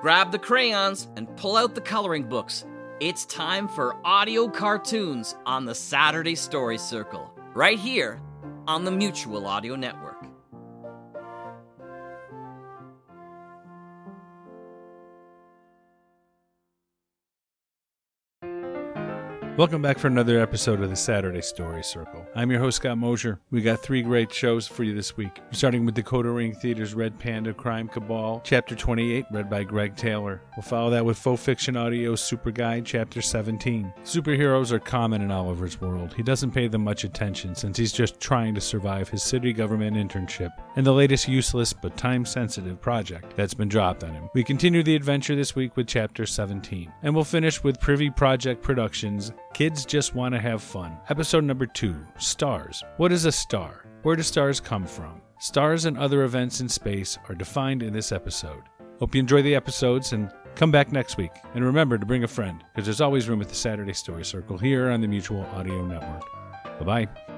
grab the crayons, and pull out the coloring books. It's time for audio cartoons on the Saturday Story Circle, right here on the Mutual Audio Network. Welcome back for another episode of the Saturday Story Circle. I'm your host, Scott Mosier. We got three great shows for you this week. Starting with Decoder Ring Theater's Red Panda Crime Cabal, Chapter 28, read by Gregg Taylor. We'll follow that with Faux Fiction Audio SuperGuy, Chapter 17. Superheroes are common in Oliver's world. He doesn't pay them much attention since he's just trying to survive his city government internship and the latest useless but time sensitive project that's been dropped on him. We continue the adventure this week with Chapter 17, and we'll finish with Privy Project Productions Kids Just Want to Have Fun. Episode number two Stars. What is a star? Where do stars come from? Stars and other events in space are defined in this episode. Hope you enjoy the episodes and come back next week. And remember to bring a friend, because there's always room at the Saturday Story Circle here on the Mutual Audio Network. Bye bye.